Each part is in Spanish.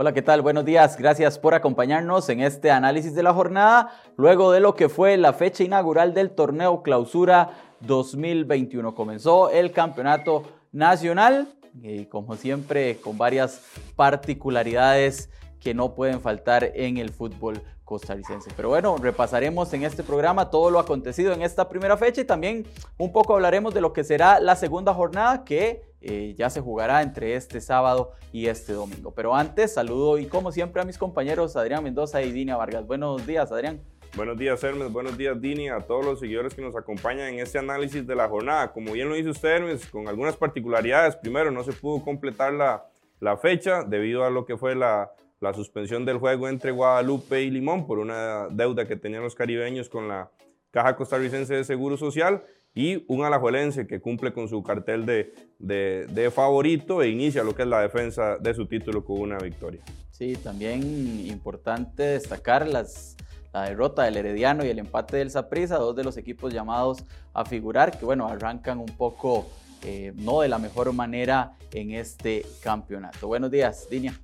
Hola, ¿qué tal? Buenos días. Gracias por acompañarnos en este análisis de la jornada, luego de lo que fue la fecha inaugural del torneo Clausura 2021. Comenzó el campeonato nacional y como siempre con varias particularidades que no pueden faltar en el fútbol costarricense. Pero bueno, repasaremos en este programa todo lo acontecido en esta primera fecha y también un poco hablaremos de lo que será la segunda jornada que eh, ya se jugará entre este sábado y este domingo. Pero antes, saludo y como siempre a mis compañeros Adrián Mendoza y Dina Vargas. Buenos días, Adrián. Buenos días, Hermes. Buenos días, Dini, a todos los seguidores que nos acompañan en este análisis de la jornada. Como bien lo dice usted, Hermes, con algunas particularidades. Primero, no se pudo completar la, la fecha debido a lo que fue la, la suspensión del juego entre Guadalupe y Limón por una deuda que tenían los caribeños con la Caja Costarricense de Seguro Social y un alajuelense que cumple con su cartel de, de, favorito e inicia lo que es la defensa de su título con una victoria. Sí, también importante destacar las, la derrota del Herediano y el empate del Saprissa, dos de los equipos llamados a figurar, que bueno, arrancan un poco eh, no de la mejor manera en este campeonato. Buenos días, Dinia.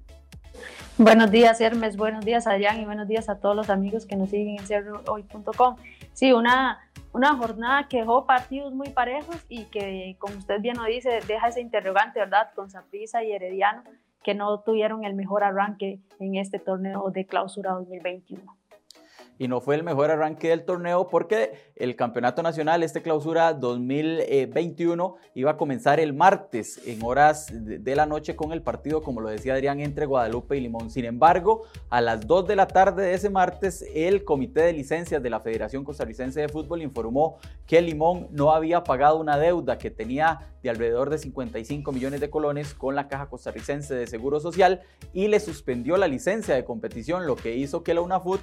Buenos días, Hermes. Buenos días, Adrián. Y buenos días a todos los amigos que nos siguen en cerrohoy.com. Sí, una, una jornada que dejó partidos muy parejos y que, como usted bien lo dice, deja ese interrogante, ¿verdad? Con Saprissa y Herediano, que no tuvieron el mejor arranque en este torneo de clausura 2021 y no fue el mejor arranque del torneo porque el Campeonato Nacional, este clausura 2021, iba a comenzar el martes en horas de la noche con el partido, como lo decía Adrián, entre Guadalupe y Limón. Sin embargo, a las 2 de la tarde de ese martes, el Comité de Licencias de la Federación Costarricense de Fútbol informó que Limón no había pagado una deuda que tenía de alrededor de 55 millones de colones con la Caja Costarricense de Seguro Social y le suspendió la licencia de competición, lo que hizo que la UNAFUT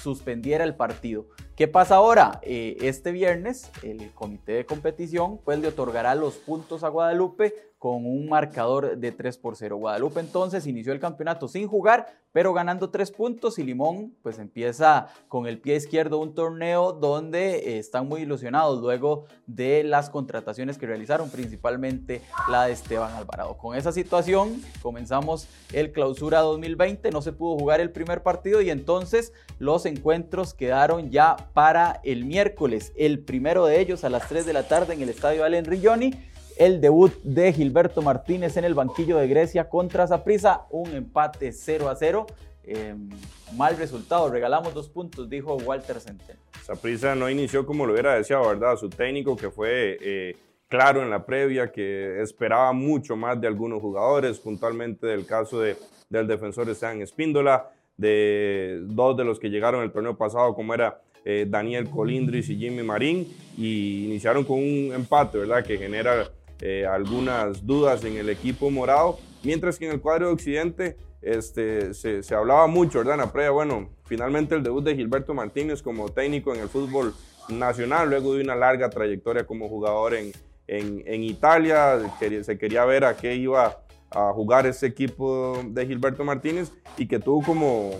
suspendiera el partido. ¿Qué pasa ahora? Eh, este viernes el comité de competición pues le otorgará los puntos a Guadalupe con un marcador de 3 por 0. Guadalupe entonces inició el campeonato sin jugar, pero ganando 3 puntos y Limón pues empieza con el pie izquierdo un torneo donde eh, están muy ilusionados luego de las contrataciones que realizaron, principalmente la de Esteban Alvarado. Con esa situación comenzamos el clausura 2020, no se pudo jugar el primer partido y entonces los encuentros quedaron ya para el miércoles, el primero de ellos a las 3 de la tarde en el estadio Allen Rilloni el debut de Gilberto Martínez en el banquillo de Grecia contra Zaprisa, un empate 0 a 0. Em, mal resultado, regalamos dos puntos, dijo Walter Centeno. Zaprisa no inició como lo hubiera deseado, ¿verdad? Su técnico que fue eh, claro en la previa, que esperaba mucho más de algunos jugadores, puntualmente del caso de, del defensor Esteban Espíndola, de dos de los que llegaron el torneo pasado, como era eh, Daniel Colindris y Jimmy Marín, y iniciaron con un empate, ¿verdad? Que genera eh, algunas dudas en el equipo morado, mientras que en el cuadro de Occidente este, se, hablaba mucho, ¿verdad? En la previa, bueno, finalmente el debut de Gilberto Martínez como técnico en el fútbol nacional, luego de una larga trayectoria como jugador en, en, en Italia, se quería ver a qué iba a jugar ese equipo de Gilberto Martínez y que tuvo como,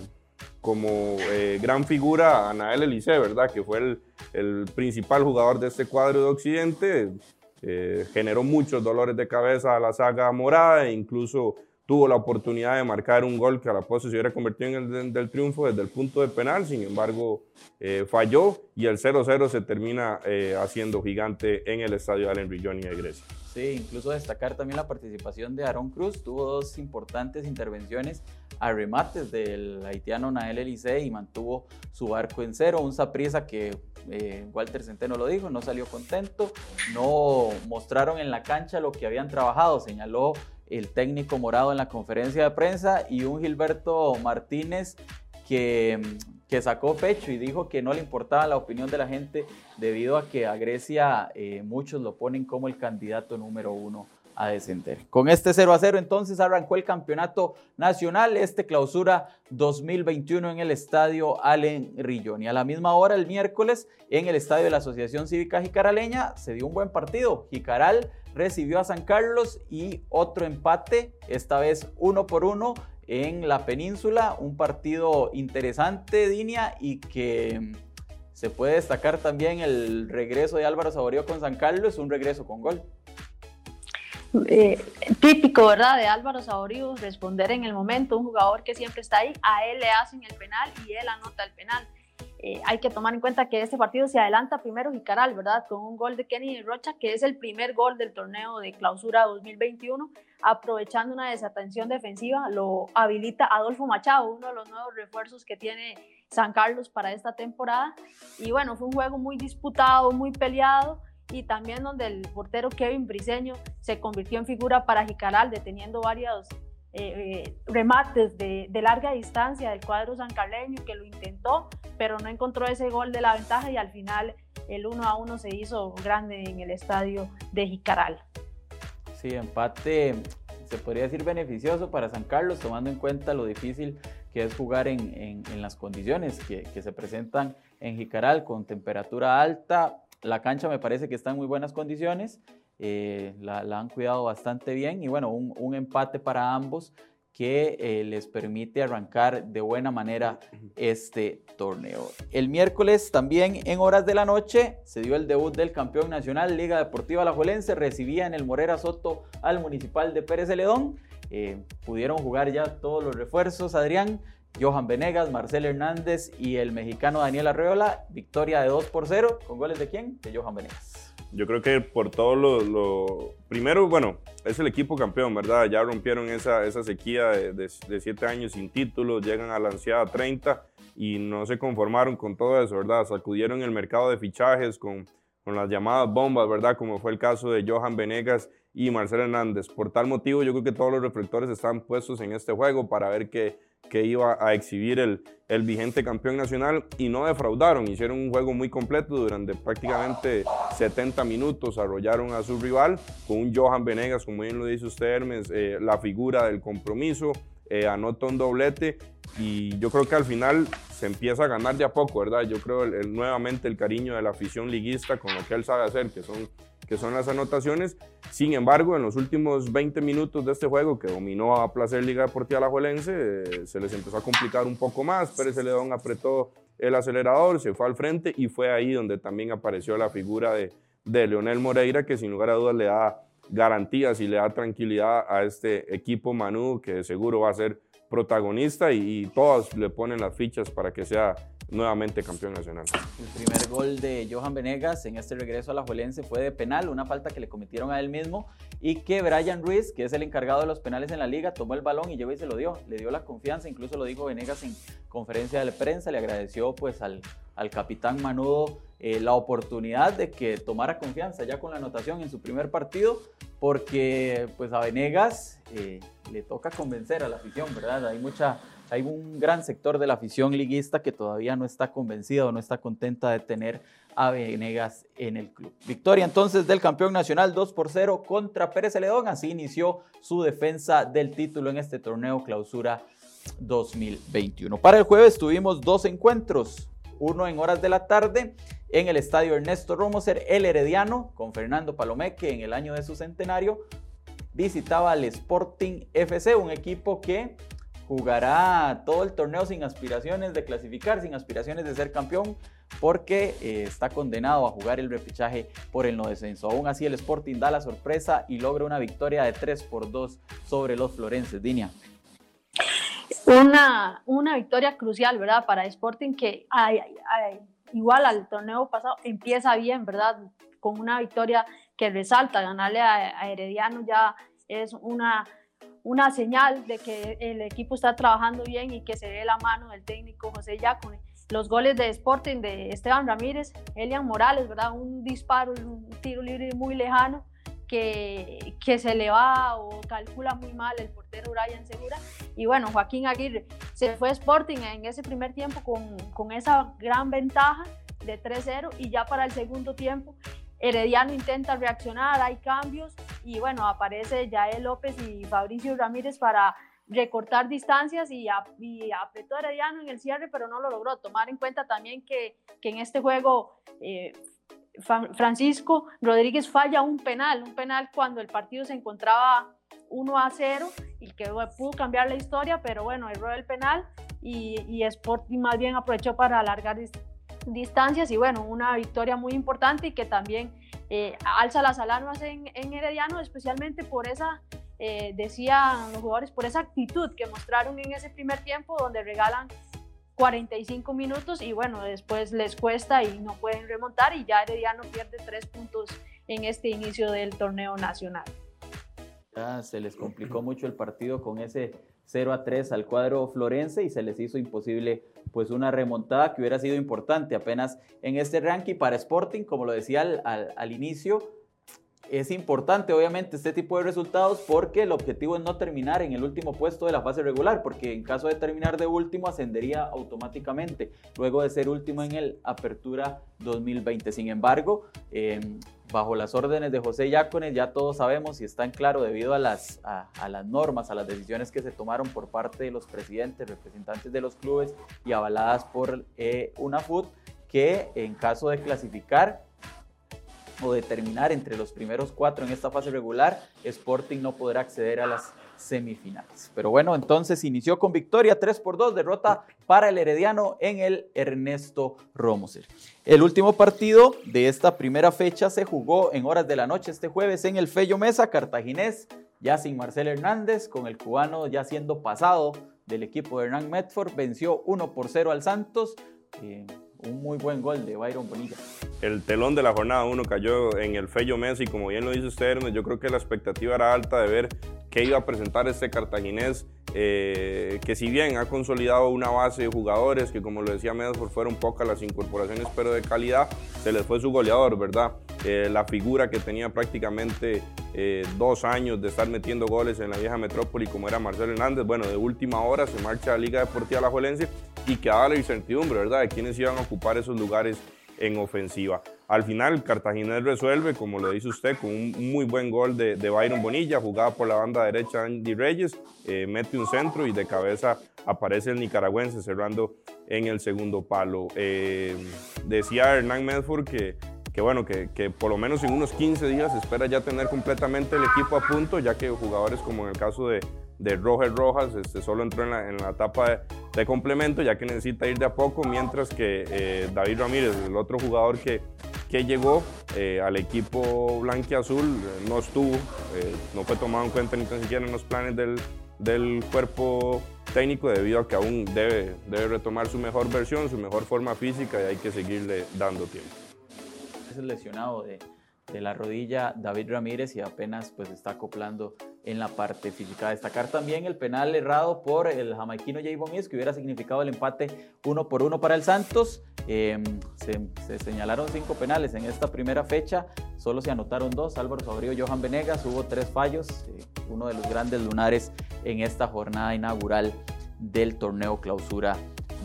como eh, gran figura a Nael Elise, ¿verdad? Que fue el, principal jugador de este cuadro de Occidente, eh, generó muchos dolores de cabeza a la saga morada e incluso tuvo la oportunidad de marcar un gol que a la postre se hubiera convertido en el del triunfo desde el punto de penal, sin embargo eh, falló y el 0-0 se termina eh, haciendo gigante en el estadio Allen Rilloni de Grecia. Sí, incluso destacar también la participación de Aaron Cruz, tuvo dos importantes intervenciones a remates del haitiano Nael Elise y mantuvo su barco en cero, un Saprisa que eh, Walter Centeno lo dijo, no salió contento, no mostraron en la cancha lo que habían trabajado, señaló el técnico morado en la conferencia de prensa y un Gilberto Martínez que, que sacó pecho y dijo que no le importaba la opinión de la gente debido a que a Grecia eh, muchos lo ponen como el candidato número uno a descender. Con este 0 a 0 entonces arrancó el campeonato nacional, este clausura 2021 en el estadio Allen Rillón. Y a la misma hora el miércoles en el estadio de la Asociación Cívica Jicaraleña se dio un buen partido. Jicaral recibió a San Carlos y otro empate, esta vez uno por uno en la península. Un partido interesante, Dinia, y que se puede destacar también el regreso de Álvaro Saborío con San Carlos, un regreso con gol. Eh, típico, ¿verdad? De Álvaro Saborío, responder en el momento, un jugador que siempre está ahí, a él le hacen el penal y él anota el penal. Eh, hay que tomar en cuenta que este partido se adelanta primero Jicaral, ¿verdad? Con un gol de Kenny Rocha, que es el primer gol del torneo de clausura 2021, aprovechando una desatención defensiva, lo habilita Adolfo Machado, uno de los nuevos refuerzos que tiene San Carlos para esta temporada. Y bueno, fue un juego muy disputado, muy peleado y también donde el portero Kevin Briseño se convirtió en figura para Jicaral, deteniendo varios eh, eh, remates de, larga distancia del cuadro sancarleño que lo intentó, pero no encontró ese gol de la ventaja y al final el 1 a 1 se hizo grande en el estadio de Jicaral. Sí, empate se podría decir beneficioso para San Carlos, tomando en cuenta lo difícil que es jugar en, en, en las condiciones que, que, se presentan en Jicaral, con temperatura alta. La cancha me parece que está en muy buenas condiciones eh, la, han cuidado bastante bien y bueno, un, empate para ambos que eh, les permite arrancar de buena manera este torneo. El miércoles también en horas de la noche se dio el debut del campeón nacional Liga Deportiva Alajuelense, recibía en el Morera Soto al Municipal de Pérez Celedón. Eh, pudieron jugar ya todos los refuerzos, Adrián, Johan Venegas, Marcel Hernández y el mexicano Daniel Arreola, victoria de 2 por 0, con goles de quién? De Johan Venegas. Yo creo que por todo lo, Primero, bueno, es el equipo campeón, ¿verdad? Ya rompieron esa, esa sequía de, de, siete años sin títulos, llegan a la ansiada 30 y no se conformaron con todo eso, ¿verdad? Sacudieron el mercado de fichajes con, con las llamadas bombas, ¿verdad? Como fue el caso de Johan Venegas y Marcel Hernández. Por tal motivo, yo creo que todos los reflectores están puestos en este juego para ver qué que iba a exhibir el, el vigente campeón nacional y no defraudaron, hicieron un juego muy completo durante prácticamente 70 minutos, arrollaron a su rival con un Johan Venegas, como bien lo dice usted Hermes, eh, la figura del compromiso, eh, anota un doblete y yo creo que al final se empieza a ganar de a poco, ¿verdad? Yo creo nuevamente el cariño de la afición liguista con lo que él sabe hacer, que son que son las anotaciones. Sin embargo, en los últimos 20 minutos de este juego, que dominó a placer Liga Deportiva Alajuelense, eh, se les empezó a complicar un poco más. Pérez Celedón apretó el acelerador, se fue al frente y fue ahí donde también apareció la figura de, de Leonel Moreira, que sin lugar a dudas le da garantías y le da tranquilidad a este equipo Manu, que seguro va a ser protagonista y, y todos le ponen las fichas para que sea nuevamente campeón nacional. El primer gol de Johan Venegas en este regreso a la Juelense fue de penal, una falta que le cometieron a él mismo y que Brian Ruiz, que es el encargado de los penales en la liga, tomó el balón y llegó y se lo dio, le dio la confianza, incluso lo dijo Venegas en conferencia de prensa, le agradeció pues al, al capitán Manudo eh, la oportunidad de que tomara confianza ya con la anotación en su primer partido, porque pues a Venegas eh, le toca convencer a la afición, ¿verdad? Hay mucha hay un gran sector de la afición liguista que todavía no está convencida o no está contenta de tener a Venegas en el club. Victoria entonces del campeón nacional 2 por 0 contra Pérez Celedón. Así inició su defensa del título en este torneo clausura 2021. Para el jueves tuvimos dos encuentros, uno en horas de la tarde en el estadio Ernesto Romoser, el Herediano, con Fernando Palomé, que en el año de su centenario visitaba al Sporting FC, un equipo que jugará todo el torneo sin aspiraciones de clasificar, sin aspiraciones de ser campeón, porque eh, está condenado a jugar el repechaje por el no descenso. Aún así, el Sporting da la sorpresa y logra una victoria de 3 por 2 sobre los florenses. Dinia. Una, una victoria crucial, ¿verdad? Para Sporting que igual al torneo pasado empieza bien, ¿verdad? Con una victoria que resalta, ganarle a Herediano ya es una una señal de que el equipo está trabajando bien y que se ve la mano del técnico José Yacone. Los goles de Sporting de Esteban Ramírez, Elian Morales, ¿verdad? Un disparo, un tiro libre muy lejano que, que se le va o calcula muy mal el portero Brian Segura. Y bueno, Joaquín Aguirre se fue Sporting en ese primer tiempo con, con esa gran ventaja de 3-0 y ya para el segundo tiempo Herediano intenta reaccionar, hay cambios y bueno, aparece Yael López y Fabricio Ramírez para recortar distancias y, apretó Herediano en el cierre, pero no lo logró. Tomar en cuenta también que, en este juego eh, Francisco Rodríguez falla un penal, un penal cuando el partido se encontraba 1 a 0 y que pudo cambiar la historia, pero bueno, erró el penal y, y Sporting más bien aprovechó para alargar distancias y bueno, una victoria muy importante y que también alza las alarmas en, en, Herediano, especialmente por esa, eh, decían los jugadores, por esa actitud que mostraron en ese primer tiempo donde regalan 45 minutos y bueno, después les cuesta y no pueden remontar y ya Herediano pierde tres puntos en este inicio del torneo nacional. Ya se les complicó mucho el partido con ese 0 a 3 al cuadro florense y se les hizo imposible pues una remontada que hubiera sido importante apenas en este ranking para Sporting, como lo decía al, inicio, es importante obviamente este tipo de resultados porque el objetivo es no terminar en el último puesto de la fase regular, porque en caso de terminar de último ascendería automáticamente, luego de ser último en el Apertura 2020. Sin embargo, eh, bajo las órdenes de José Yácones, ya todos sabemos y está en claro debido a las, normas, a las decisiones que se tomaron por parte de los presidentes, representantes de los clubes y avaladas por eh, UNAFUT, que en caso de clasificar o de terminar entre los primeros cuatro en esta fase regular, Sporting no podrá acceder a las semifinales. Pero bueno, entonces inició con victoria 3 por 2, derrota para el Herediano en el Ernesto Romoser. El último partido de esta primera fecha se jugó en horas de la noche este jueves en el Fello Mesa, Cartaginés, ya sin Marcel Hernández, con el cubano ya siendo pasado del equipo de Hernán Medford, venció 1 por 0 al Santos. Eh, un muy buen gol de Byron Bonilla. El telón de la jornada 1 cayó en el Fello Messi, como bien lo dice usted, yo creo que la expectativa era alta de ver qué iba a presentar este cartaginés, eh, que si bien ha consolidado una base de jugadores, que como lo decía Medford, fueron pocas las incorporaciones, pero de calidad, se les fue su goleador, ¿verdad? Eh, la figura que tenía prácticamente eh, dos años de estar metiendo goles en la vieja metrópoli como era Marcelo Hernández, bueno, de última hora se marcha a Liga Deportiva La Juelense y quedaba la incertidumbre, ¿verdad?, de quiénes iban a ocupar esos lugares en ofensiva. Al final, Cartagena resuelve, como lo dice usted, con un muy buen gol de, Byron Bonilla, jugada por la banda derecha Andy Reyes, eh, mete un centro y de cabeza aparece el nicaragüense cerrando en el segundo palo. Eh, decía Hernán Medford que, que bueno, que, que, por lo menos en unos 15 días espera ya tener completamente el equipo a punto, ya que jugadores como en el caso de, de Roger Rojas, este, solo entró en la, en la etapa de, complemento, ya que necesita ir de a poco, mientras que eh, David Ramírez, el otro jugador que, que llegó eh, al equipo blanquiazul, eh, no estuvo, no fue tomado en cuenta ni tan siquiera en los planes del, del cuerpo técnico debido a que aún debe, debe retomar su mejor versión, su mejor forma física y hay que seguirle dando tiempo. Es lesionado de, de la rodilla David Ramírez y apenas pues está acoplando en la parte física. Destacar también el penal errado por el jamaiquino Javon Is, que hubiera significado el empate uno por uno para el Santos. Em, se, señalaron cinco penales en esta primera fecha, solo se anotaron dos, Álvaro Fabrío, Johan Venegas, hubo tres fallos, eh, uno de los grandes lunares en esta jornada inaugural del torneo clausura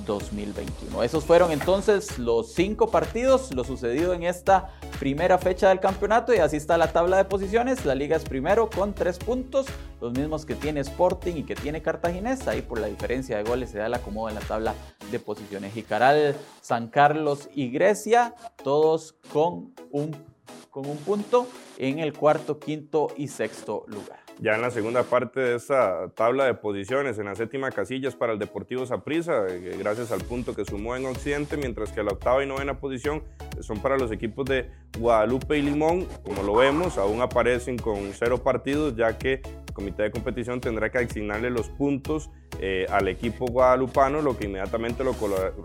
2021. Esos fueron entonces los cinco partidos, lo sucedido en esta primera fecha del campeonato y así está la tabla de posiciones. La liga es primero con tres puntos, los mismos que tiene Sporting y que tiene Cartaginés. Ahí por la diferencia de goles se da el acomodo en la tabla de posiciones. Jicaral, San Carlos y Grecia, todos con un, con un punto en el cuarto, quinto y sexto lugar. Ya en la segunda parte de esta tabla de posiciones, en la séptima casilla es para el Deportivo Saprissa, eh, gracias al punto que sumó en Occidente, mientras que la octava y novena posición son para los equipos de Guadalupe y Limón. Como lo vemos, aún aparecen con cero partidos, ya que el comité de competición tendrá que asignarle los puntos eh, al equipo guadalupano, lo que inmediatamente lo,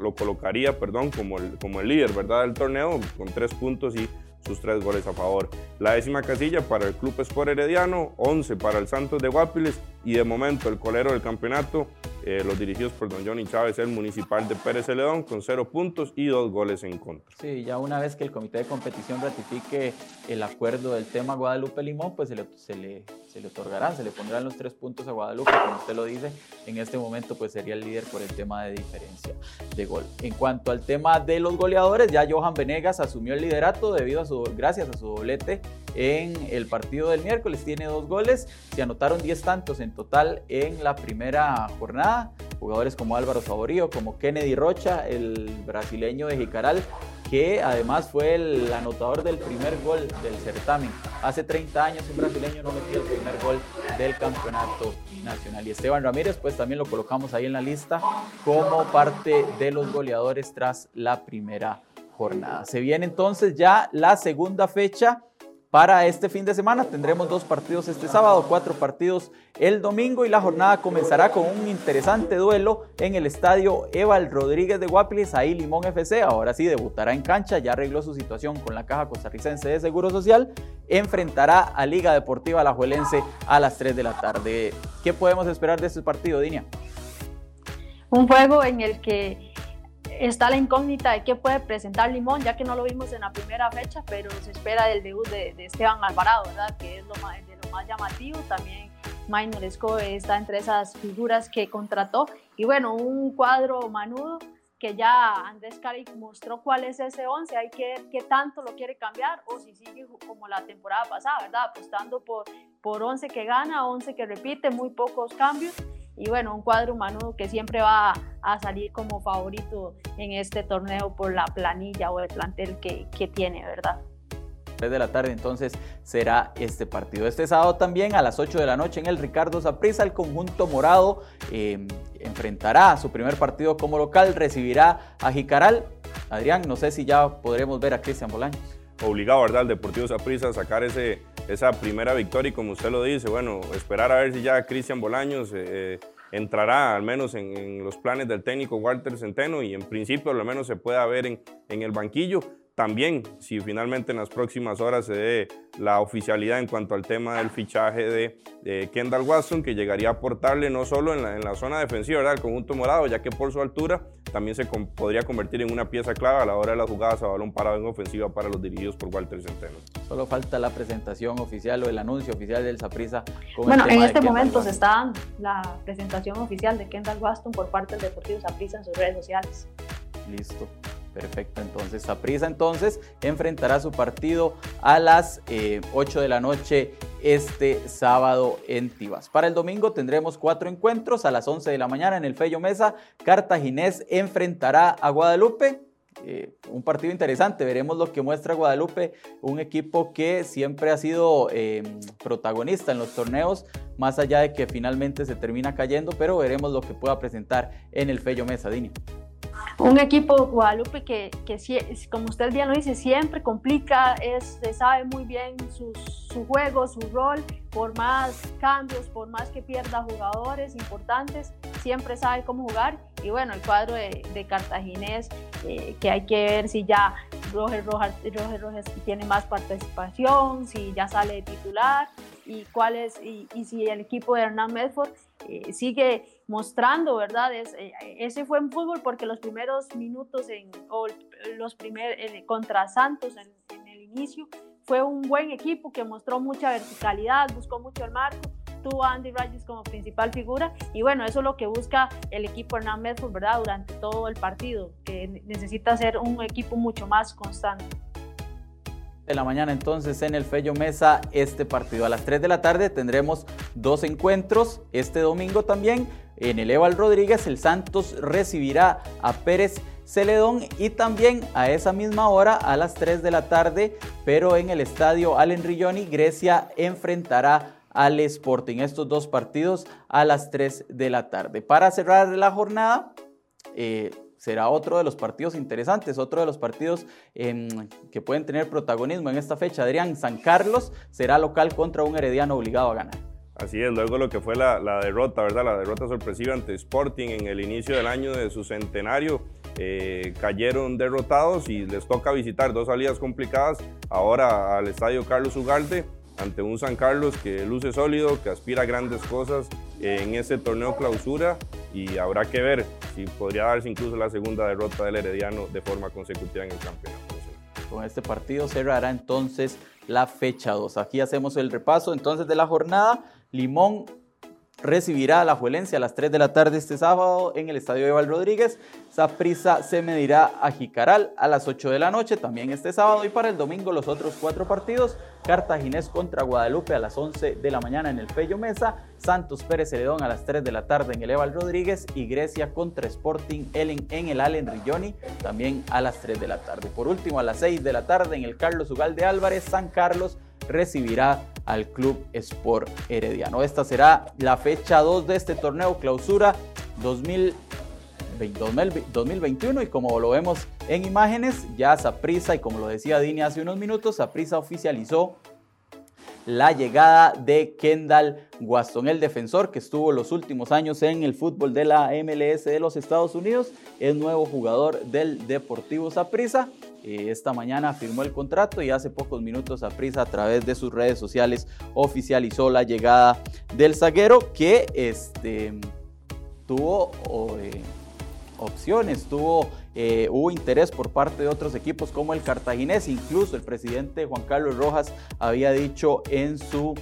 lo colocaría perdón, como, el, como el líder ¿verdad? del torneo, con tres puntos y sus tres goles a favor. La décima casilla para el Club Sport Herediano, 11 para el Santos de Guapiles y de momento el colero del campeonato, eh, los dirigidos por don Johnny Chávez, el municipal de Pérez Celedón, con cero puntos y dos goles en contra. Sí, ya una vez que el comité de competición ratifique el acuerdo del tema Guadalupe-Limón, pues se le, se le, se le otorgarán, se le pondrán los tres puntos a Guadalupe, como usted lo dice, en este momento pues sería el líder por el tema de diferencia de gol. En cuanto al tema de los goleadores, ya Johan Venegas asumió el liderato debido a su, gracias a su doblete en el partido del miércoles, tiene dos goles, se anotaron 10 tantos en total en la primera jornada. Jugadores como Álvaro Favorío, como Kennedy Rocha, el brasileño de Jicaral, que además fue el anotador del primer gol del certamen. Hace 30 años un brasileño no metió el primer gol del campeonato nacional. Y Esteban Ramírez, pues también lo colocamos ahí en la lista como parte de los goleadores tras la primera jornada. Se viene entonces ya la segunda fecha para este fin de semana. Tendremos dos partidos este sábado, cuatro partidos el domingo y la jornada comenzará con un interesante duelo en el estadio Eval Rodríguez de Guapiles, ahí Limón FC. Ahora sí debutará en cancha, ya arregló su situación con la Caja Costarricense de Seguro Social. Enfrentará a Liga Deportiva Alajuelense a las 3 de la tarde. ¿Qué podemos esperar de este partido, Dinia? Un juego en el que está la incógnita de qué puede presentar Limón, ya que no lo vimos en la primera fecha, pero se espera del debut de, Esteban Alvarado, ¿verdad? Que es lo más, de lo más llamativo. También Maynoresco está entre esas figuras que contrató. Y bueno, un cuadro manudo que ya Andrés Caric mostró cuál es ese 11, hay que ver qué tanto lo quiere cambiar o si sigue como la temporada pasada, ¿verdad? Apostando por, por 11 que gana, 11 que repite, muy pocos cambios y bueno, un cuadro humano que siempre va a salir como favorito en este torneo por la planilla o el plantel que, que tiene, ¿verdad? 3 de la tarde entonces será este partido. Este sábado también a las 8 de la noche en el Ricardo Zaprisa el conjunto morado eh, enfrentará su primer partido como local, recibirá a Jicaral. Adrián, no sé si ya podremos ver a Cristian Bolaños. Obligado, ¿verdad? El Deportivo Zaprisa a sacar ese esa primera victoria y como usted lo dice, bueno, esperar a ver si ya Cristian Bolaños eh, eh, entrará al menos en, los planes del técnico Walter Centeno y en principio al menos se pueda ver en, en el banquillo. También, si finalmente en las próximas horas se dé la oficialidad en cuanto al tema del fichaje de, Kendall Watson, que llegaría a aportarle no solo en la, en la zona defensiva ¿verdad? al conjunto morado, ya que por su altura también se podría convertir en una pieza clave a la hora de las jugadas a balón parado en ofensiva para los dirigidos por Walter Centeno. Solo falta la presentación oficial o el anuncio oficial del Saprisa. Bueno, en este momento se está dando la presentación oficial de Kendall Watson por parte del Deportivo Saprisa en sus redes sociales. Listo. Perfecto, entonces Saprisa entonces enfrentará su partido a las 8 eh, de la noche este sábado en Tibas. Para el domingo tendremos cuatro encuentros a las 11 de la mañana en el Fello Mesa. Cartaginés enfrentará a Guadalupe. Eh, un partido interesante, veremos lo que muestra Guadalupe, un equipo que siempre ha sido em, protagonista en los torneos, más allá de que finalmente se termina cayendo, pero veremos lo que pueda presentar en el Fello Mesa, Dini. Un equipo Guadalupe que, que, como usted bien lo dice, siempre complica, es, sabe muy bien su, juego, su rol, por más cambios, por más que pierda jugadores importantes, siempre sabe cómo jugar. Y bueno, el cuadro de, Cartaginés, eh, que hay que ver si ya Roger Rojas, Rojas tiene más participación, si ya sale de titular y, cuál es, y, y si el equipo de Hernán Medford eh, sigue mostrando, ¿verdad? Es, eh, ese fue en fútbol porque los primeros minutos en, o los primeros contra Santos en, el inicio fue un buen equipo que mostró mucha verticalidad, buscó mucho el marco, tuvo a Andy Rogers como principal figura y bueno, eso es lo que busca el equipo Hernán Medford, ¿verdad? Durante todo el partido, que necesita ser un equipo mucho más constante de la mañana entonces en el Fello Mesa este partido. A las 3 de la tarde tendremos dos encuentros. Este domingo también en el Eval Rodríguez el Santos recibirá a Pérez Celedón y también a esa misma hora a las 3 de la tarde, pero en el estadio Allen Rilloni, Grecia enfrentará al Sporting. Estos dos partidos a las 3 de la tarde. Para cerrar la jornada, eh, será otro de los partidos interesantes, otro de los partidos em, que pueden tener protagonismo en esta fecha. Adrián, San Carlos será local contra un Herediano obligado a ganar. Así es, luego lo que fue la, derrota, ¿verdad? La derrota sorpresiva ante Sporting en el inicio del año de su centenario. Eh, cayeron derrotados y les toca visitar dos salidas complicadas ahora al estadio Carlos Ugalde ante un San Carlos que luce sólido, que aspira a grandes cosas en ese torneo clausura y habrá que ver si podría darse incluso la segunda derrota del Herediano de forma consecutiva en el campeonato. Con este partido cerrará entonces la fecha 2. Aquí hacemos el repaso entonces de la jornada. Limón recibirá a la Juelense a las 3 de la tarde este sábado en el Estadio Eval Rodríguez. Saprisa se medirá a Jicaral a las 8 de la noche, también este sábado. Y para el domingo los otros cuatro partidos, Cartaginés contra Guadalupe a las 11 de la mañana en el Pello Mesa, Santos Pérez Celedón a las 3 de la tarde en el Eval Rodríguez y Grecia contra Sporting Ellen en el Allen Rilloni también a las 3 de la tarde. Por último, a las 6 de la tarde en el Carlos Ugalde Álvarez, San Carlos recibirá al Club Sport Herediano. Esta será la fecha 2 de este torneo clausura 2021 y como lo vemos en imágenes, ya Saprisa y como lo decía Dini hace unos minutos, Saprisa oficializó la llegada de Kendall Waston, el defensor que estuvo los últimos años en el fútbol de la MLS de los Estados Unidos, es nuevo jugador del Deportivo Saprissa. Eh, esta mañana firmó el contrato y hace pocos minutos a prisa a través de sus redes sociales oficializó la llegada del zaguero que este, tuvo eh, opciones, tuvo, eh, hubo interés por parte de otros equipos como el cartaginés, incluso el presidente Juan Carlos Rojas había dicho en su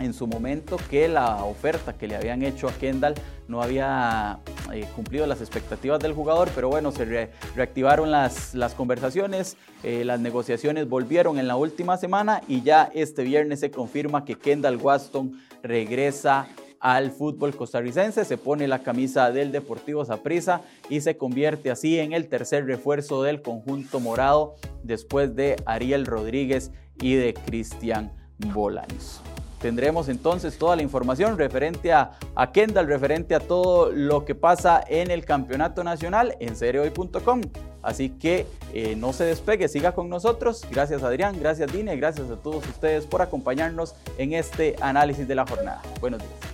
en su momento que la oferta que le habían hecho a Kendall no había eh, cumplido las expectativas del jugador, pero bueno, se reactivaron las, las conversaciones, eh, las negociaciones volvieron en la última semana y ya este viernes se confirma que Kendall Waston regresa al fútbol costarricense, se pone la camisa del Deportivo Saprissa y se convierte así en el tercer refuerzo del conjunto morado después de Ariel Rodríguez y de Cristian Bolaños. Tendremos entonces toda la información referente a, Kendall, referente a todo lo que pasa en el campeonato nacional en seriohoy.com. Así que eh, no se despegue, siga con nosotros. Gracias Adrián, gracias Dine, gracias a todos ustedes por acompañarnos en este análisis de la jornada. Buenos días.